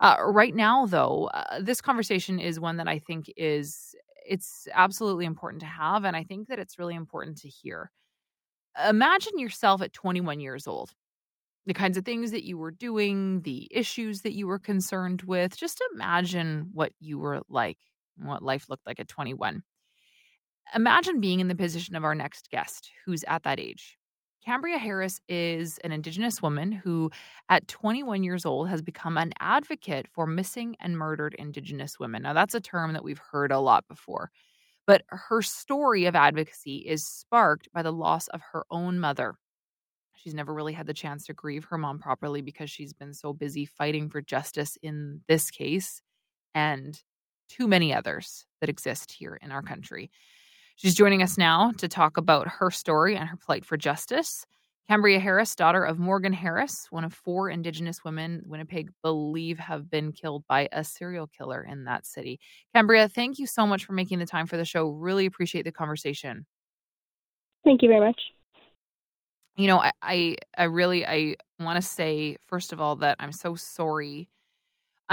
Uh, right now, though, uh, this conversation is one that I think is it's absolutely important to have, and I think that it's really important to hear. Imagine yourself at 21 years old the kinds of things that you were doing, the issues that you were concerned with. Just imagine what you were like, what life looked like at 21. Imagine being in the position of our next guest who's at that age. Cambria Harris is an Indigenous woman who, at 21 years old, has become an advocate for missing and murdered Indigenous women. Now, that's a term that we've heard a lot before, but her story of advocacy is sparked by the loss of her own mother She's never really had the chance to grieve her mom properly because she's been so busy fighting for justice in this case and too many others that exist here in our country. She's joining us now to talk about her story and her plight for justice. Cambria Harris, daughter of Morgan Harris, one of four Indigenous women Winnipeg believe have been killed by a serial killer in that city. Cambria, thank you so much for making the time for the show. Really appreciate the conversation. Thank you very much you know, I, I, I really, I want to say first of all that I'm so sorry.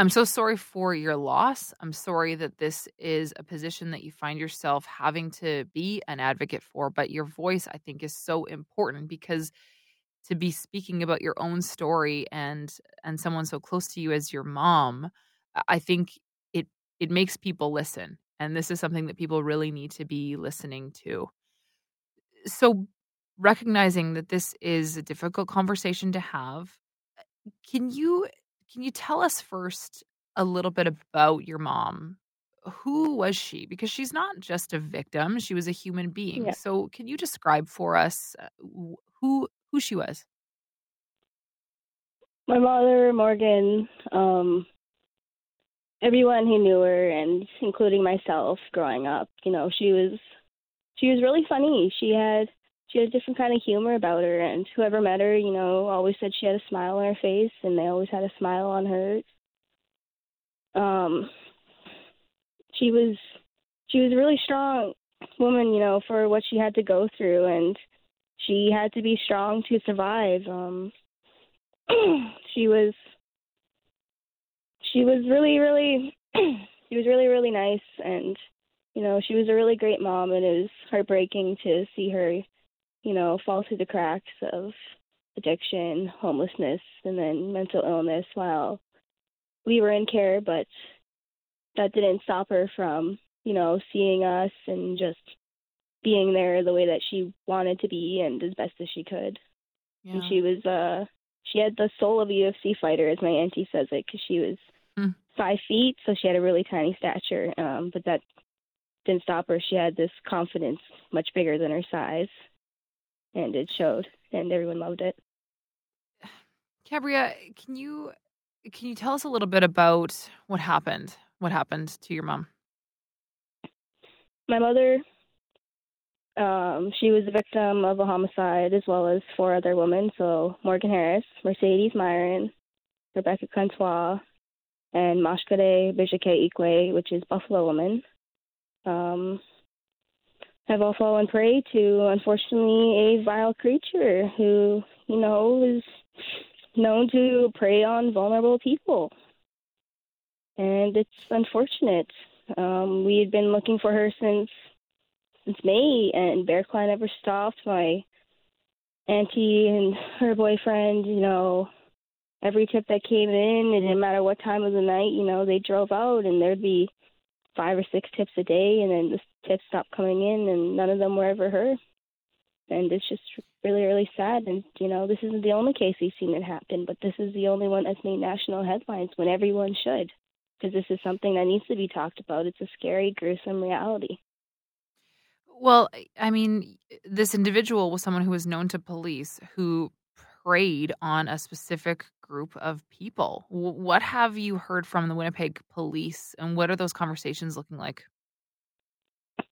I'm so sorry for your loss. I'm sorry that this is a position that you find yourself having to be an advocate for. But your voice, I think, is so important because to be speaking about your own story and and someone so close to you as your mom, I think it it makes people listen. And this is something that people really need to be listening to. So recognizing that this is a difficult conversation to have can you can you tell us first a little bit about your mom? Who was she? Because she's not just a victim she was a human being. Yeah. so can you describe for us uh, who who she was? My mother morgan um everyone who knew her and including myself growing up you know she was she was really funny. She had she had a different kind of humor about her and whoever met her you know always said she had a smile on her face and they always had a smile on hers. Um she was she was a really strong woman you know for what she had to go through and she had to be strong to survive. Um she was she was really really she was really really nice and you know she was a really great mom and it was heartbreaking to see her you know, fall through the cracks of addiction, homelessness, and then mental illness while we were in care, but that didn't stop her from, you know, seeing us and just being there the way that she wanted to be and as best as she could. Yeah. And she was, uh, she had the soul of a UFC fighter, as my auntie says it, because she was mm. five feet, so she had a really tiny stature. Um, but that didn't stop her. She had this confidence much bigger than her size and it showed, and everyone loved it. Cambria, can you can you tell us a little bit about what happened? What happened to your mom? My mother, um, she was a victim of a homicide as well as four other women. So Morgan Harris, Mercedes Myran, Rebecca Contois, and Mashkode Bizhiki'ikwe, which is Buffalo woman. Um, have all fallen prey to, unfortunately, a vile creature who, you know, is known to prey on vulnerable people. And it's unfortunate. Um, we had been looking for her since since May, and Bear Clan never stopped. My auntie and her boyfriend, you know, every tip that came in, it didn't matter what time of the night, you know, they drove out, and there'd be five or six tips a day, and then the tips stopped coming in, and none of them were ever heard. And it's just really, really sad. And you know, this isn't the only case we've seen it happen, but this is the only one that's made national headlines when everyone should, because this is something that needs to be talked about. It's a scary, gruesome reality. Well, I mean, this individual was someone who was known to police who preyed on a specific group of people. What have you heard from the Winnipeg police, and what are those conversations looking like?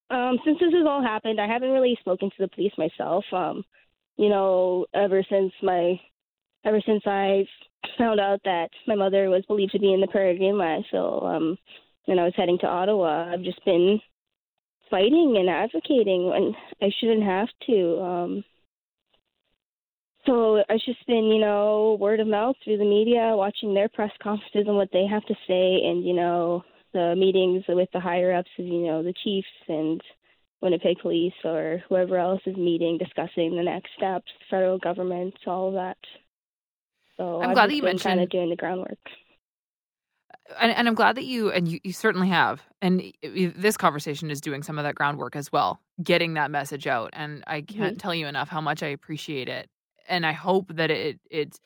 Um, since this has all happened, I haven't really spoken to the police myself. Um, you know, ever since my, ever since I found out that my mother was believed to be in the Prairie Green so um, and I was heading to Ottawa, I've just been fighting and advocating when I shouldn't have to. Um, so it's just been, you know, word of mouth through the media, watching their press conferences and what they have to say, and you know, the meetings with the higher ups, you know, the chiefs and Winnipeg Police or whoever else is meeting, discussing the next steps, federal government, all of that. So I'm I've glad that you been kind of doing the groundwork. and, and I'm glad that you and you, you certainly have. And this conversation is doing some of that groundwork as well, getting that message out. And I can't Mhm. tell you enough how much I appreciate it. And I hope that it it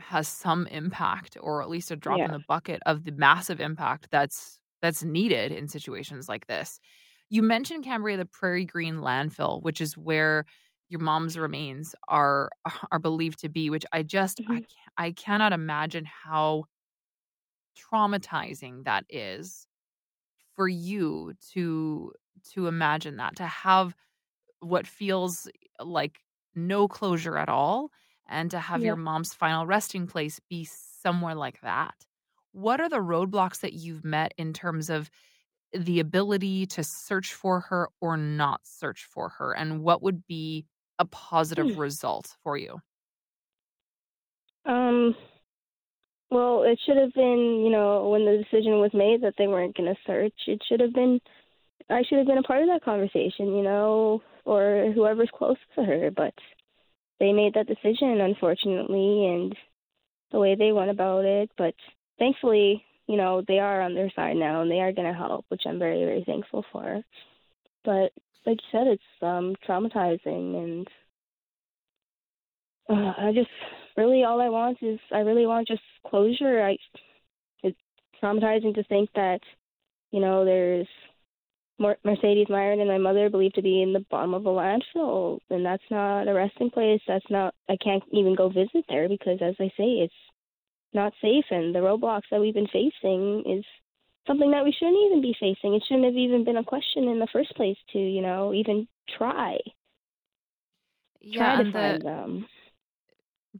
has some impact or at least a drop in the bucket of the massive impact that's that's needed in situations like this. You mentioned Cambria, the Prairie Green landfill, which is where your mom's remains are are believed to be, which I just I Mhm. can't, I cannot imagine how traumatizing that is for you to to imagine that to have what feels like no closure at all and to have your mom's final resting place be somewhere like that what are the roadblocks that you've met in terms of the ability to search for her or not search for her and what would be a positive result for you Um. Well, it should have been, you know, when the decision was made that they weren't going to search. It should have been. I should have been a part of that conversation, you know, or whoever's close to her. But they made that decision, unfortunately, and the way they went about it. But thankfully, you know, they are on their side now, and they are going to help, which I'm very, very thankful for. But like you said, it's um traumatizing, and uh, I just really all I want is I really want just closure. I it's traumatizing to think that you know there's Mercedes Myran and my mother believed to be in the bottom of a landfill, and that's not a resting place. That's not. I can't even go visit there because, as I say, it's not safe, and the roadblocks that we've been facing is something that we shouldn't even be facing. It shouldn't have even been a question in the first place to you know even try yeah try to the find them.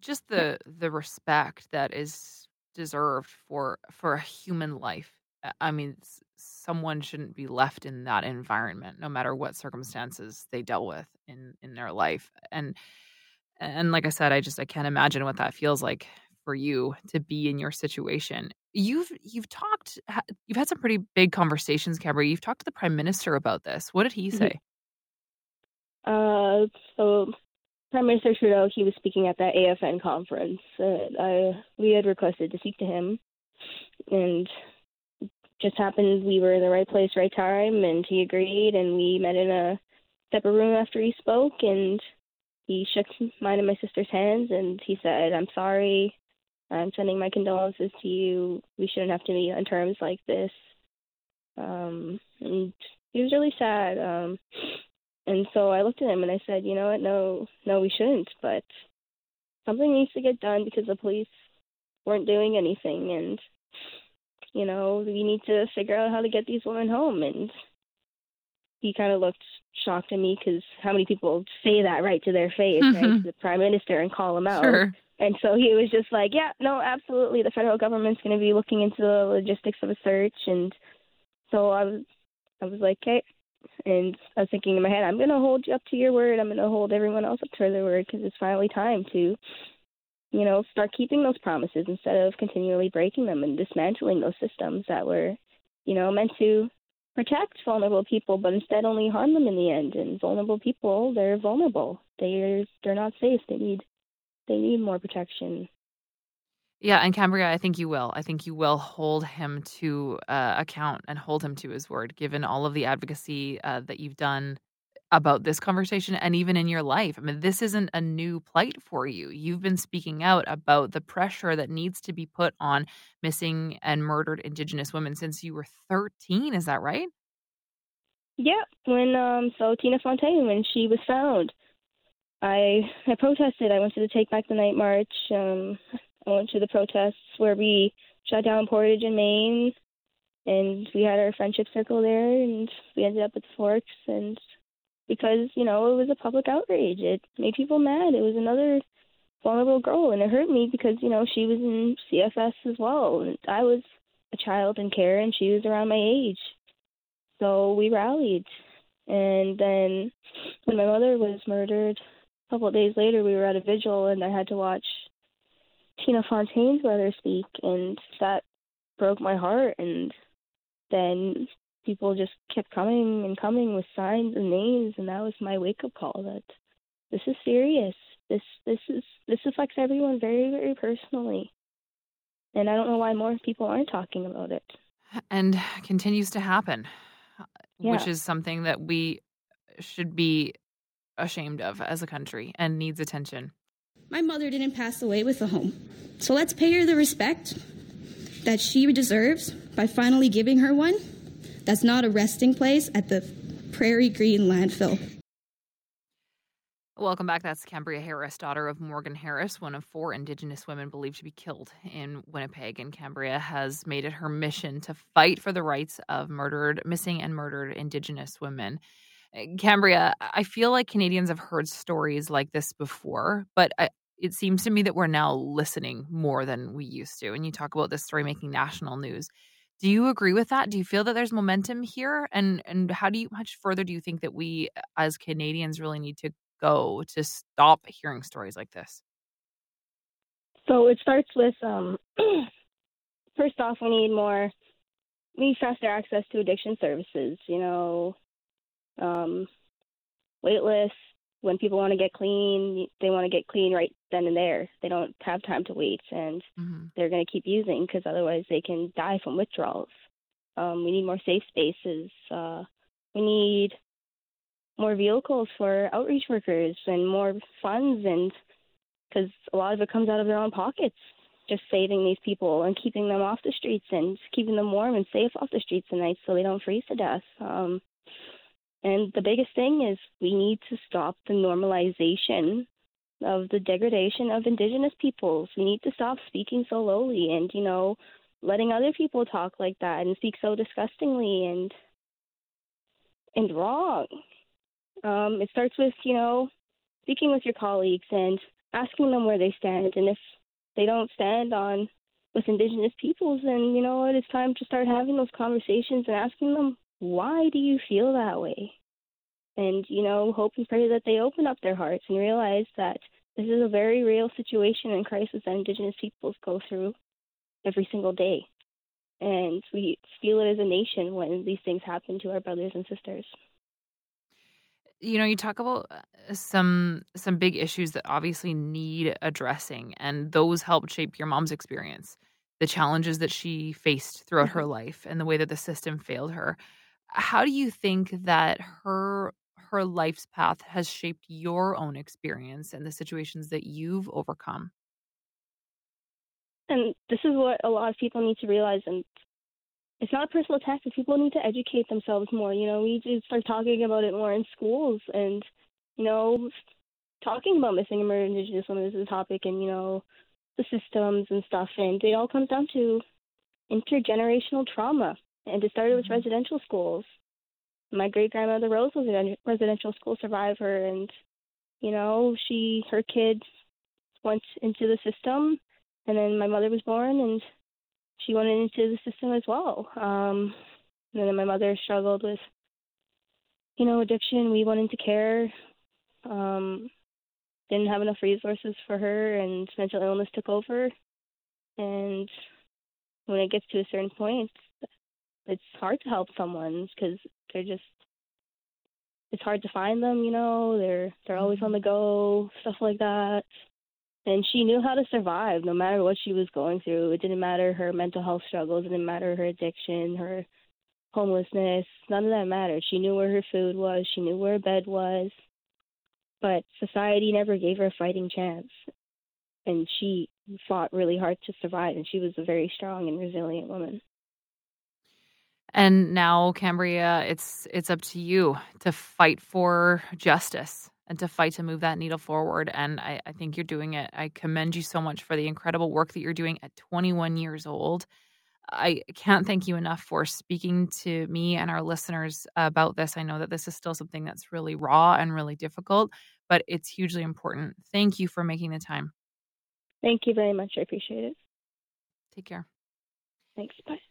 just the the respect that is deserved for for a human life i mean someone shouldn't be left in that environment no matter what circumstances they dealt with in in their life and and like i said i just i can't imagine what that feels like for you to be in your situation you've you've talked you've had some pretty big conversations Cambria. you've talked to the prime minister about this what did he Mhm. say Uh, so Prime Minister Trudeau, he was speaking at that AFN conference. Uh, I we had requested to speak to him, and just happened we were in the right place, right time, and he agreed, and we met in a separate room after he spoke, and he shook mine and my sister's hands, and he said, "I'm sorry. I'm sending my condolences to you. We shouldn't have to meet on terms like this." Um, and he was really sad. Um, and so I looked at him and I said, you know what, no, no, we shouldn't. But something needs to get done because the police weren't doing anything, and you know we need to figure out how to get these women home. And he kind of looked shocked at me because how many people say that right to their face, right, to the prime minister, and call him out. sure And so he was just like, yeah, no, absolutely. The federal government's going to be looking into the logistics of a search. And so I was, I was like, okay. And I was thinking in my head, I'm going to hold you up to your word. I'm going to hold everyone else up to their word because it's finally time to, you know, start keeping those promises instead of continually breaking them and dismantling those systems that were, you know, meant to protect vulnerable people, but instead only harm them in the end. And vulnerable people, they're vulnerable. They're they're not safe. They need they need more protection. Yeah, and Cambria, I think you will. I think you will hold him to uh, account and hold him to his word, given all of the advocacy uh, that you've done about this conversation and even in your life. I mean, this isn't a new plight for you. You've been speaking out about the pressure that needs to be put on missing and murdered Indigenous women since you were 13. Is that right? Yeah, when um so Tina Fontaine when she was found, I I protested. I went to the Take Back the Night march. Um, I went to the protests where we shut down Portage and Main, and we had our friendship circle there, and we ended up at the Forks, and because you know it was a public outrage, it made people mad. It was another vulnerable girl, and it hurt me because you know she was in CFS as well, and I was a child in care, and she was around my age. So we rallied. And then when my mother was murdered, a couple of days later, we were at a vigil, and I had to watch Tina Fontaine's brother speak, and that broke my heart. And then people just kept coming and coming with signs and names, and that was my wake up call that this is serious. This this is this affects everyone very very personally, and I don't know why more people aren't talking about it. And continues to happen, uh, Yeah. which is something that we should be ashamed of as a country and needs attention. My mother didn't pass away with a home. So let's pay her the respect that she deserves by finally giving her one that's not a resting place at the Prairie Green landfill. Welcome back. That's Cambria Harris, daughter of Morgan Harris, one of four Indigenous women believed to be killed in Winnipeg. And Cambria has made it her mission to fight for the rights of murdered, missing, and murdered Indigenous women. Uh, Cambria, I feel like Canadians have heard stories like this before, but I, it seems to me that we're now listening more than we used to. And you talk about this story making national news. Do you agree with that? Do you feel that there's momentum here? And and how do you much further do you think that we as Canadians really need to go to stop hearing stories like this? So it starts with um, first off, we need more, we need faster access to addiction services. You know, um, wait lists. When people want to get clean, they want to get clean right then and there. They don't have time to wait, and Mm-hmm. they're going to keep using because otherwise they can die from withdrawals. Um, we need more safe spaces. Uh, we need more vehicles for outreach workers and more funds, and because a lot of it comes out of their own pockets, just saving these people and keeping them off the streets and keeping them warm and safe off the streets at night so they don't freeze to death. Um, and the biggest thing is we need to stop the normalization of the degradation of indigenous peoples. We need to stop speaking so lowly and, you know, letting other people talk like that and speak so disgustingly and and wrong. Um, it starts with, you know, speaking with your colleagues and asking them where they stand and if they don't stand on with indigenous peoples then you know what, it's time to start having those conversations and asking them why do you feel that way? And, you know, hope and pray that they open up their hearts and realize that this is a very real situation and crisis that Indigenous peoples go through every single day. And we feel it as a nation when these things happen to our brothers and sisters. You know, you talk about uh, some some big issues that obviously need addressing, and those helped shape your mom's experience, the challenges that she faced throughout her life, and the way that the system failed her. How do you think that her her life's path has shaped your own experience and the situations that you've overcome? And this is what a lot of people need to realize. And it's not a personal attack, but people need to educate themselves more. You know, we need to start talking about it more in schools and, you know, talking about missing and murdered Indigenous women is a topic and, you know, the systems and stuff. And it all comes down to intergenerational trauma. And it started with Mhm. residential schools. My great grandmother Rose was a residential school survivor, and you know, she her kids went into the system, and then my mother was born, and she went into the system as well. Um, and then my mother struggled with, you know, addiction. We went into care. Um, didn't have enough resources for her, and mental illness took over. And when it gets to a certain point, it's hard to help someone because they're just it's hard to find them you know they're they're always on the go stuff like that. And she knew how to survive no matter what she was going through. It didn't matter her mental health struggles it didn't matter her addiction her homelessness none of that mattered. She knew where her food was she knew where her bed was. But society never gave her a fighting chance. And she fought really hard to survive and she was a very strong and resilient woman And now, Cambria, it's it's up to you to fight for justice and to fight to move that needle forward. And I, I think you're doing it. I commend you so much for the incredible work that you're doing at 21 years old. I can't thank you enough for speaking to me and our listeners about this. I know that this is still something that's really raw and really difficult, but it's hugely important. Thank you for making the time. thank you very much i appreciate it Take care. thanks bye